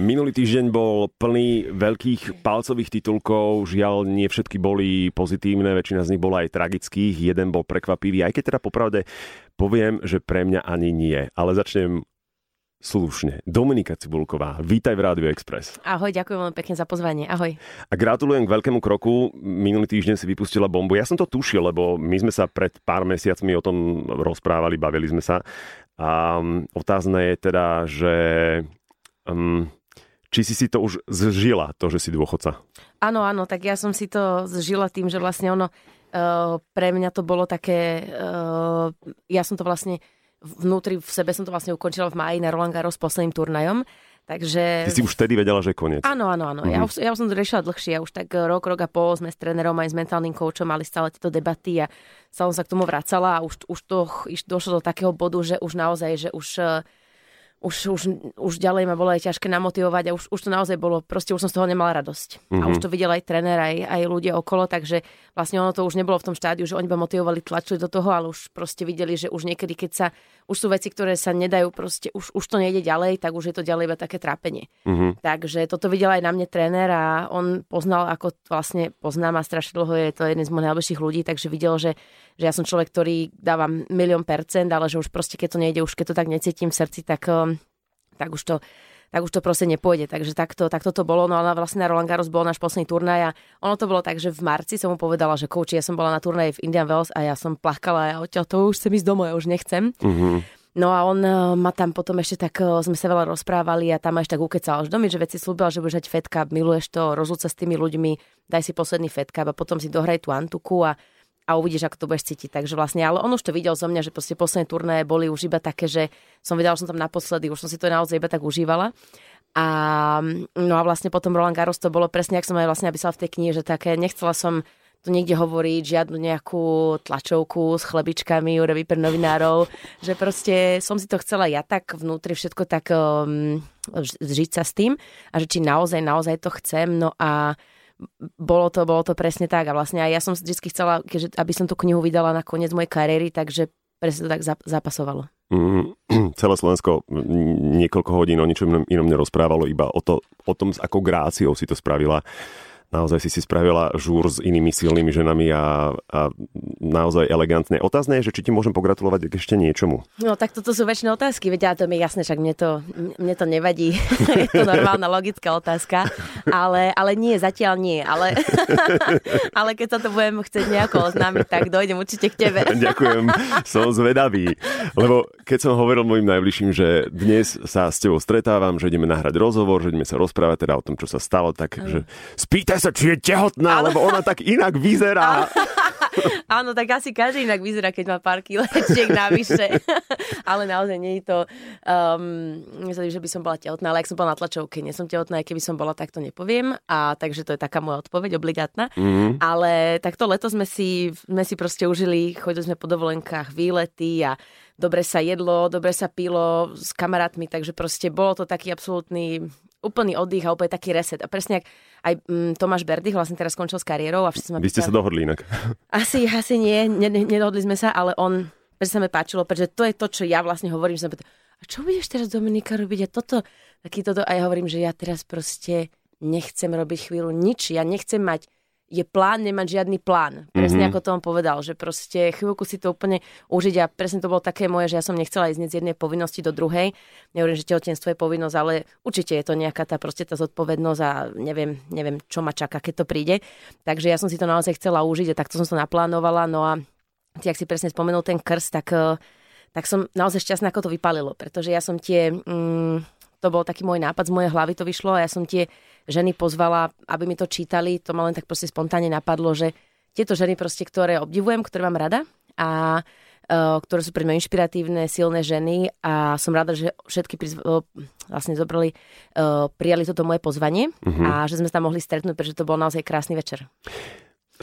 Minulý týždeň bol plný veľkých palcových titulkov, žiaľ nie všetky boli pozitívne, väčšina z nich bola aj tragických, jeden bol prekvapivý, aj keď teda popravde poviem, že pre mňa ani nie. Ale začnem slušne. Dominika Cibulková, vítaj v Rádiu Express. Ahoj, ďakujem veľmi pekne za pozvanie. Ahoj. A gratulujem k veľkému kroku. Minulý týždeň si vypustila bombu. Ja som to tušil, lebo my sme sa pred pár mesiacmi o tom rozprávali, bavili sme sa. A mm, otázne je teda, že um, či si si to už zžila, to, že si dôchodca? Áno, áno, tak ja som si to zžila tým, že vlastne ono, uh, pre mňa to bolo také, uh, ja som to vlastne vnútri v sebe som to vlastne ukončila v máji na Roland Garros posledným turnajom. Takže... Ty si už vtedy vedela, že je koniec. Áno, áno, áno. Mm-hmm. Ja, už, ja už som to riešila dlhšie. Ja už tak rok, rok a pol sme s trénerom aj s mentálnym koučom mali stále tieto debaty a stále som sa k tomu vracala a už, už to už došlo do takého bodu, že už naozaj, že už už, už, už ďalej ma bolo aj ťažké namotivovať a už, už to naozaj bolo, proste už som z toho nemala radosť. Mm-hmm. A už mhm. to videl aj tréner, aj, aj ľudia okolo, takže vlastne ono to už nebolo v tom štádiu, že oni ma motivovali, tlačili do toho, ale už proste videli, že už niekedy, keď sa, už sú veci, ktoré sa nedajú, proste už, už to nejde ďalej, tak už je to ďalej iba také trápenie. Mm-hmm. Takže toto videl aj na mne tréner a on poznal, ako vlastne poznám a strašne dlho je to jeden z mojich najbližších ľudí, takže videl, že že ja som človek, ktorý dáva milión percent, ale že už proste keď to nejde, už keď to tak necítim v srdci, tak, um, tak už to tak už to proste nepôjde. Takže takto, takto to bolo. No ale vlastne na Roland Garros bol náš posledný turnaj a ono to bolo tak, že v marci som mu povedala, že kouči, ja som bola na turnaji v Indian Wells a ja som plakala a ja odtiaľ to už chcem ísť domov, ja už nechcem. Mm-hmm. No a on uh, ma tam potom ešte tak, uh, sme sa veľa rozprávali a tam ma ešte tak ukecal až do mi, že veci slúbil, že budeš hať fetka, miluješ to, rozlúť sa s tými ľuďmi, daj si posledný fetka a potom si dohraj tú antuku a a uvidíš, ako to budeš cítiť. Takže vlastne, ale on už to videl zo mňa, že proste posledné turné boli už iba také, že som vedela, že som tam naposledy, už som si to naozaj iba tak užívala. A, no a vlastne potom Roland Garros to bolo presne, ak som aj vlastne napísala v tej knihe, že také, nechcela som tu niekde hovoriť, žiadnu nejakú tlačovku s chlebičkami, ureby pre novinárov, že proste som si to chcela ja tak vnútri všetko tak um, žiť sa s tým a že či naozaj, naozaj to chcem. No a bolo to, bolo to presne tak a vlastne aj ja som vždy chcela, keďže, aby som tú knihu vydala na koniec mojej kariéry, takže presne to tak zapasovalo. Mm, celé Slovensko niekoľko hodín o ničom inom nerozprávalo, iba o, to, o tom, s akou gráciou si to spravila naozaj si si spravila žúr s inými silnými ženami a, a naozaj elegantné. Otázne je, že či ti môžem pogratulovať k ešte niečomu. No tak toto sú väčšie otázky, veď to mi jasné, však mne to, mne to nevadí. je to normálna logická otázka, ale, ale nie, zatiaľ nie. Ale, ale keď sa to budem chcieť nejako oznámiť, tak dojdem určite k tebe. Ďakujem, som zvedavý. Lebo keď som hovoril mojim najbližším, že dnes sa s tebou stretávam, že ideme nahrať rozhovor, že ideme sa rozprávať teda o tom, čo sa stalo, tak že spýtaj sa, či je tehotná, ale... lebo ona tak inak vyzerá. Áno, tak asi každý inak vyzerá, keď má pár kilečiek navyše. ale naozaj nie je to... Um, myslím, že by som bola tehotná, ale ak som bola na tlačovke, nie som tehotná, aj keby som bola, tak to nepoviem. A takže to je taká moja odpoveď, obligátna. Mm-hmm. Ale takto leto sme si, sme si proste užili, chodili sme po dovolenkách, výlety a dobre sa jedlo, dobre sa pilo s kamarátmi, takže proste bolo to taký absolútny úplný oddych a úplne taký reset. A presne ak aj mm, Tomáš Berdych vlastne teraz skončil s kariérou. A sme Vy ste sa dohodli inak. Asi, asi nie, ne, ne, nedohodli sme sa, ale on, pretože sa mi páčilo, pretože to je to, čo ja vlastne hovorím, že som a čo budeš teraz Dominika robiť a toto, taký toto, a ja hovorím, že ja teraz proste nechcem robiť chvíľu nič, ja nechcem mať je plán nemať žiadny plán. Presne mm-hmm. ako to on povedal, že proste chvíľku si to úplne užiť a presne to bolo také moje, že ja som nechcela ísť z jednej povinnosti do druhej. Nehovorím, že tehotenstvo je povinnosť, ale určite je to nejaká tá proste tá zodpovednosť a neviem, neviem, čo ma čaká, keď to príde. Takže ja som si to naozaj chcela užiť a takto som to naplánovala. No a ty, ak si presne spomenul ten krst, tak, eh, tak som naozaj šťastná, ako to vypalilo, pretože ja som tie... Mm, to bol taký môj nápad, z mojej hlavy to vyšlo a ja som tie ženy pozvala, aby mi to čítali. To ma len tak proste spontánne napadlo, že tieto ženy proste, ktoré obdivujem, ktoré mám rada a uh, ktoré sú pre mňa inšpiratívne, silné ženy a som rada, že všetky prizv- vlastne zobrali, uh, prijali toto moje pozvanie uh-huh. a že sme sa tam mohli stretnúť, pretože to bol naozaj krásny večer.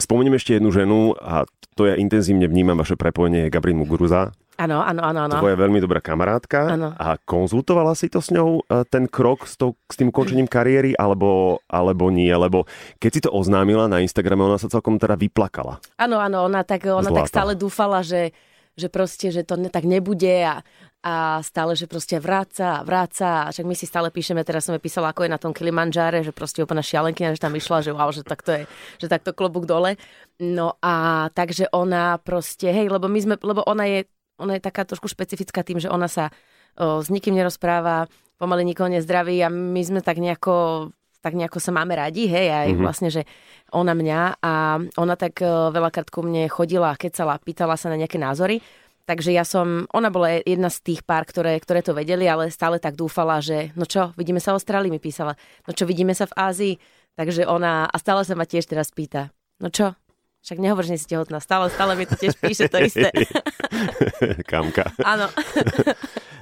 Spomeniem ešte jednu ženu a to ja intenzívne vnímam vaše prepojenie Gabriel Muguruza. Áno, áno, áno. áno. Tvoja veľmi dobrá kamarátka. Áno. A konzultovala si to s ňou, e, ten krok s, to, s tým ukončením kariéry, alebo, alebo nie? Lebo keď si to oznámila na Instagrame, ona sa celkom teda vyplakala. Áno, áno, ona tak, ona tak stále dúfala, že že proste, že to ne, tak nebude a, a stále, že proste vráca a vráca a však my si stále píšeme, teraz som písala, ako je na tom Kilimanjáre, že proste úplná šialenkyňa, že tam išla, že wow, že takto je, že takto klobúk dole. No a takže ona proste, hej, lebo my sme, lebo ona je, ona je taká trošku špecifická tým, že ona sa o, s nikým nerozpráva, pomaly nikoho nezdraví a my sme tak nejako tak nejako sa máme radi, hej, aj mm-hmm. vlastne, že ona mňa a ona tak uh, veľakrát ku mne chodila, kecala, pýtala sa na nejaké názory, takže ja som, ona bola jedna z tých pár, ktoré, ktoré to vedeli, ale stále tak dúfala, že no čo, vidíme sa v Austrálii, mi písala, no čo, vidíme sa v Ázii, takže ona, a stále sa ma tiež teraz pýta, no čo, však nehovor, že si tehotná, stále, stále mi to tiež píše to isté. Kamka. Áno.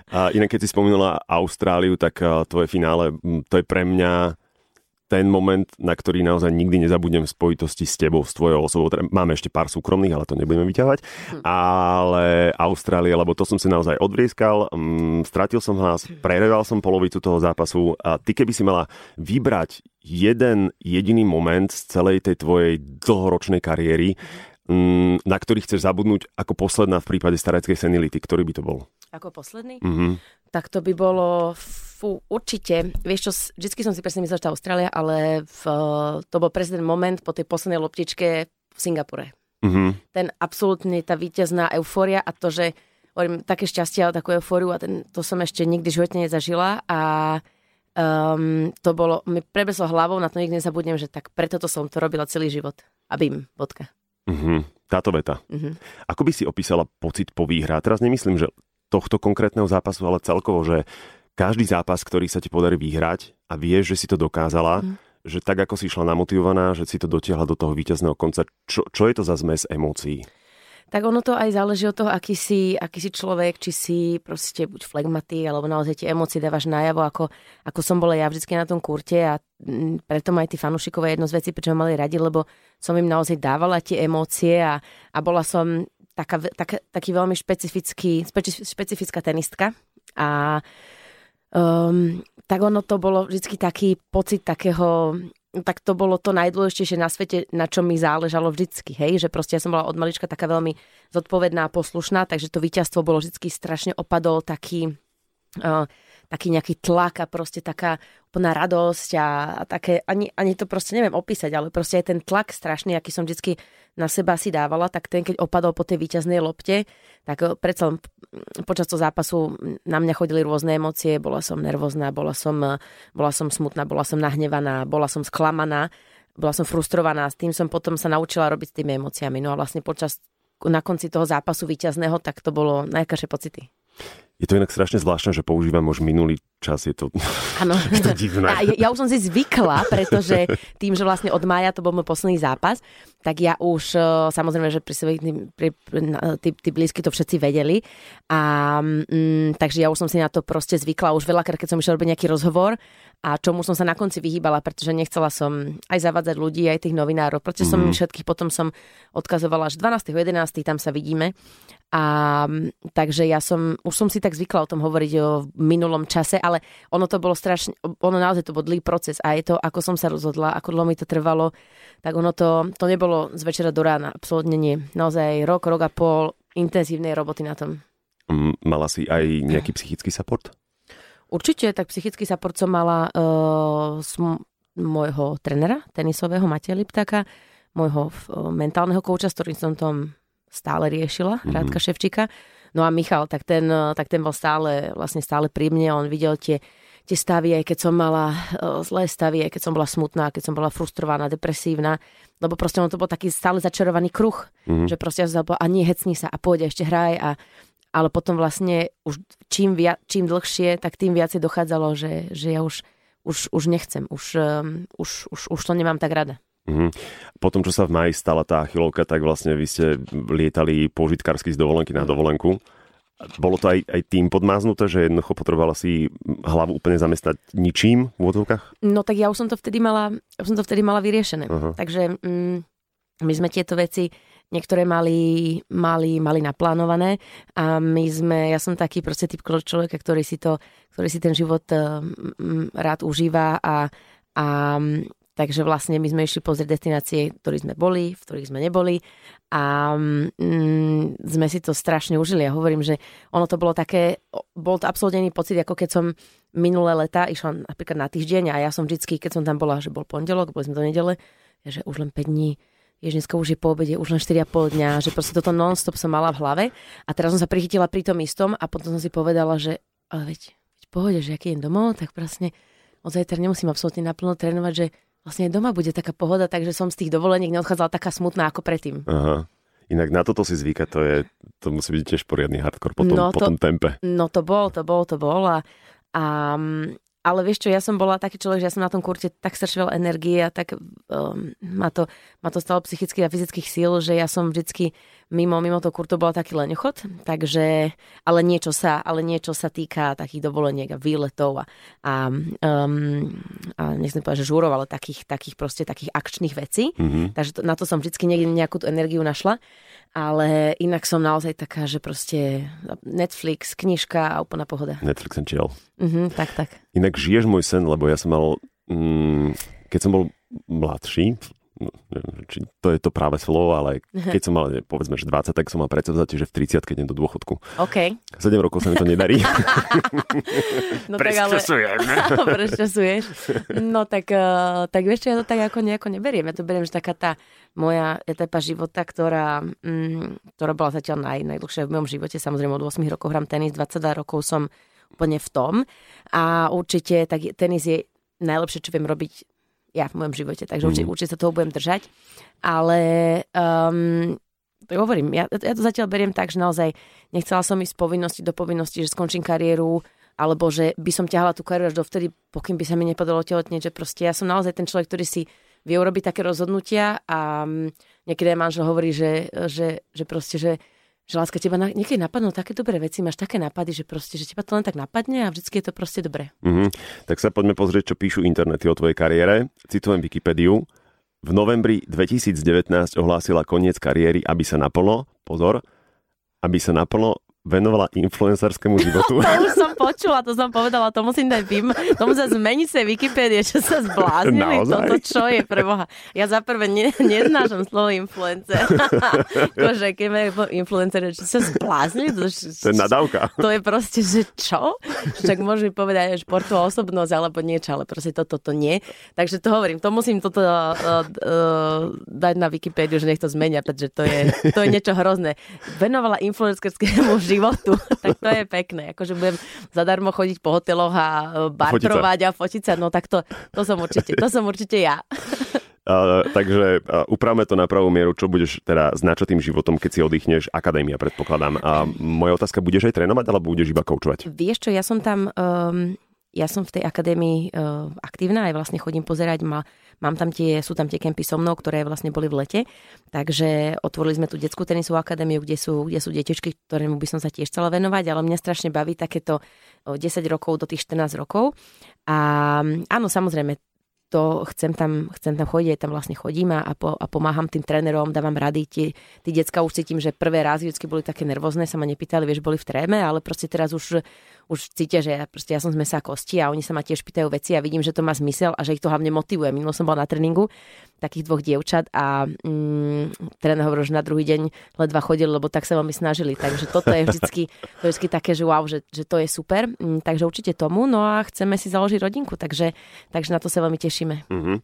A inak, keď si spomínala Austráliu, tak tvoje finále, to je pre mňa ten moment, na ktorý naozaj nikdy nezabudnem v spojitosti s tebou, s tvojou osobou. Teda máme ešte pár súkromných, ale to nebudeme vyťahovať. Hm. Ale Austrália, lebo to som si naozaj odvrieskal, um, stratil som hlas, prereval som polovicu toho zápasu a ty keby si mala vybrať jeden jediný moment z celej tej tvojej dlhoročnej kariéry, um, na ktorý chceš zabudnúť ako posledná v prípade stareckej senility, ktorý by to bol? Ako posledný? Mm-hmm. Tak to by bolo Fú, určite. Vieš čo, vždycky som si presne myslel, že tá Austrália, ale v, to bol presne ten moment po tej poslednej loptičke v Singapure. Mm-hmm. Ten absolútne, tá víťazná eufória a to, že hovorím, také šťastie a takú eufóriu a ten, to som ešte nikdy v živote nezažila a um, to bolo, mi prebeslo hlavou, na to nikdy nezabudnem, že tak preto to som to robila celý život. A bim, bodka. Mm-hmm. Táto veta. Mm-hmm. Ako by si opísala pocit po výhre? Teraz nemyslím, že tohto konkrétneho zápasu, ale celkovo, že každý zápas, ktorý sa ti podarí vyhrať a vieš, že si to dokázala, mm. že tak ako si išla namotivovaná, že si to dotiahla do toho víťazného konca, čo, čo je to za zmes emócií? Tak ono to aj záleží od toho, aký si, aký si človek, či si proste buď flegmaty, alebo naozaj tie emócie dávaš najavo, ako, ako som bola ja vždy na tom kurte a mm, preto ma aj tí fanúšikové jedno z vecí, prečo ma mali radi, lebo som im naozaj dávala tie emócie a, a bola som taká, taká, taký veľmi špecifický, špecifická tenistka a um, tak ono to bolo vždy taký pocit takého, tak to bolo to najdôležitejšie na svete, na čom mi záležalo vždycky, hej, že proste ja som bola od malička taká veľmi zodpovedná a poslušná, takže to víťazstvo bolo vždycky strašne opadol taký, uh, taký nejaký tlak a proste taká úplná radosť a, a také, ani, ani to proste neviem opísať, ale proste aj ten tlak strašný, aký som vždycky na seba si dávala, tak ten, keď opadol po tej víťaznej lopte, tak eh, predsa počas toho zápasu na mňa chodili rôzne emócie, bola som nervózna, bola som, eh, bola som smutná, bola som nahnevaná, bola som sklamaná, bola som frustrovaná, s tým som potom sa naučila robiť s tými emóciami. No a vlastne počas na konci toho zápasu víťazného, tak to bolo najkašie pocity. Je to inak strašne zvláštne, že používam už minulý čas, je to, ano. je to divné. A ja, ja už som si zvykla, pretože tým, že vlastne od mája to bol môj posledný zápas, tak ja už, e, samozrejme, že pri svojich, pri, tí, tí blízky to všetci vedeli. A, mm, takže ja už som si na to proste zvykla. Už veľakrát, keď som išla robiť nejaký rozhovor a čomu som sa na konci vyhýbala, pretože nechcela som aj zavádzať ľudí, aj tých novinárov. Mm. som mhm. všetkých potom som odkazovala až 12.11. tam sa vidíme. A takže ja som, už som si tak zvykla o tom hovoriť o minulom čase, ale ono to bolo strašne, ono naozaj to bol dlhý proces a je to, ako som sa rozhodla, ako dlho mi to trvalo, tak ono to, to nebolo z večera do rána, absolútne nie. Naozaj rok, rok a pol intenzívnej roboty na tom. Mala si aj nejaký psychický support? Určite, tak psychický support som mala uh, z môjho trenera, tenisového Mateja Liptaka, môjho uh, mentálneho kouča, s ktorým som tom stále riešila, mm-hmm. Rádka Ševčíka. No a Michal, tak ten, tak ten bol stále, vlastne stále pri mne, on videl tie, tie stavy, aj keď som mala uh, zlé stavy, aj keď som bola smutná, keď som bola frustrovaná, depresívna, lebo proste on to bol taký stále začarovaný kruh, mm-hmm. že proste ja som a nie hecni sa a pôjde, ešte hraj a ale potom vlastne už čím, via, čím dlhšie, tak tým viacej dochádzalo, že, že ja už, už, už nechcem, už, um, už, už, už to nemám tak rada. Mm-hmm. Potom, čo sa v maji stala tá chylovka, tak vlastne vy ste lietali požitkársky z dovolenky na dovolenku. Bolo to aj, aj tým podmáznuté, že jednoducho potrebovala si hlavu úplne zamestnať ničím v vodovkách? No tak ja už som to vtedy mala, som to vtedy mala vyriešené. Uh-huh. Takže mm, my sme tieto veci niektoré mali, mali, mali naplánované a my sme, ja som taký proste typ človeka, ktorý si to, ktorý si ten život um, rád užíva a, a takže vlastne my sme išli pozrieť destinácie, v ktorých sme boli, v ktorých sme neboli a mm, sme si to strašne užili. Ja hovorím, že ono to bolo také, bol to absolútne pocit, ako keď som minulé leta išla napríklad na týždeň a ja som vždycky, keď som tam bola, že bol pondelok, boli sme do nedele, že už len 5 dní, Jež dneska už je po obede, už len 4,5 dňa, že proste toto non-stop som mala v hlave. A teraz som sa prichytila pri tom istom a potom som si povedala, že ale veď, veď pohode, že aký je domov, tak presne od zajtra nemusím absolútne naplno trénovať, že vlastne doma bude taká pohoda, takže som z tých dovoleniek neodchádzala taká smutná ako predtým. Aha. Inak na toto si zvyka, to, je, to musí byť tiež poriadny hardcore po tom, No po to- tom tempe. No to bol, to bol, to bol a, a ale vieš čo, ja som bola taký človek, že ja som na tom kurte tak strašne veľa energie a tak um, ma, to, ma to stalo psychických a fyzických síl, že ja som vždycky mimo, mimo toho kurtu bola taký leňochod, takže, ale niečo sa, ale niečo sa týka takých dovoleniek a výletov a, a, um, a nechcem povedať, že žúrov, ale takých, takých proste takých akčných vecí. Mhm. Takže to, na to som vždycky niekde nejakú tú energiu našla. Ale inak som naozaj taká, že proste Netflix, knižka a úplná pohoda. Netflix and chill. Mhm, tak, tak. Inak žiješ môj sen, lebo ja som mal, mm, keď som bol mladší, no, neviem, či to je to práve slovo, ale keď som mal, povedzme, že 20, tak som mal predsavzatie, že v 30 keď idem do dôchodku. OK. 7 rokov sa mi to nedarí. No tak ale... Prečasuješ. No tak, uh, tak vieš čo, ja to tak ako nejako neberiem. Ja to beriem, že taká tá moja etapa života, ktorá, mm, ktorá bola zatiaľ naj, najdlhšia v mojom živote. Samozrejme od 8 rokov hrám tenis, 22 rokov som úplne v tom. A určite tak tenis je najlepšie, čo viem robiť ja v mojom živote. Takže určite, Mhm. určite sa toho budem držať. Ale um, to hovorím, ja, ja to zatiaľ beriem tak, že naozaj nechcela som ísť z povinnosti do povinnosti, že skončím kariéru, alebo že by som ťahala tú kariéru až dovtedy, pokým by sa mi nepodarilo tehotnieť, že proste ja som naozaj ten človek, ktorý si vie urobiť také rozhodnutia a mm, niekedy aj manžel hovorí, že, že, že proste, že, že láska, teba na, niekedy napadnú také dobré veci, máš také nápady, že proste, že teba to len tak napadne a vždycky je to proste dobré. Mhm. Tak sa poďme pozrieť, čo píšu internety o tvojej kariére. Citujem Wikipédiu. V novembri 2019 ohlásila koniec kariéry, aby sa naplno, pozor, aby sa naplno venovala influencerskému životu. To už som počula, to som povedala, to musím dať vym, to musia zmeniť sa Wikipédie, čo sa zbláznili, Naozaj? toto čo je pre Boha. Ja za prvé ne, neznášam slovo influencer. Akože keď majú influencer, čo sa zbláznili, to, To je nadávka. to je proste, že čo? Však môžem povedať aj športová osobnosť alebo niečo, ale proste toto to nie. Takže to hovorím, to musím toto uh, uh, dať na Wikipédiu, že nech to zmenia, pretože to je, to je niečo hrozné. Venovala influencerskému životu, tak to je pekné. Akože budem zadarmo chodiť po hoteloch a uh, bartrovať a fotiť sa, no tak to, to som určite, to som určite ja. Uh, takže uh, upravme to na pravú mieru, čo budeš teda s načatým životom, keď si oddychneš, akadémia predpokladám. A moja otázka, budeš aj trénovať, alebo budeš iba koučovať? Vieš čo, ja som tam, um, ja som v tej akadémii uh, aktívna, aj vlastne chodím pozerať, ma, mám tam tie, sú tam tie kempy so mnou, ktoré vlastne boli v lete, takže otvorili sme tu detskú tenisovú akadémiu, kde sú, kde sú detičky, ktorému by som sa tiež chcela venovať, ale mňa strašne baví takéto uh, 10 rokov do tých 14 rokov. A áno, samozrejme, to chcem tam, chcem tam chodiť, tam vlastne chodím a, po, a pomáham tým trénerom, dávam rady. Tí, tí decka už cítim, že prvé razy vždy boli také nervózne, sa ma nepýtali, vieš, boli v tréme, ale proste teraz už, už cítia, že ja, proste ja som z mesa kosti a oni sa ma tiež pýtajú veci a vidím, že to má zmysel a že ich to hlavne motivuje. Minulo som bola na tréningu takých dvoch dievčat a mm, tréner hovoril, že na druhý deň ledva chodili, lebo tak sa veľmi snažili. Takže toto je vždycky, to je vždycky také, že wow, že, že to je super. Mm, takže určite tomu. No a chceme si založiť rodinku, takže, takže na to sa veľmi tešíme. Uh-huh.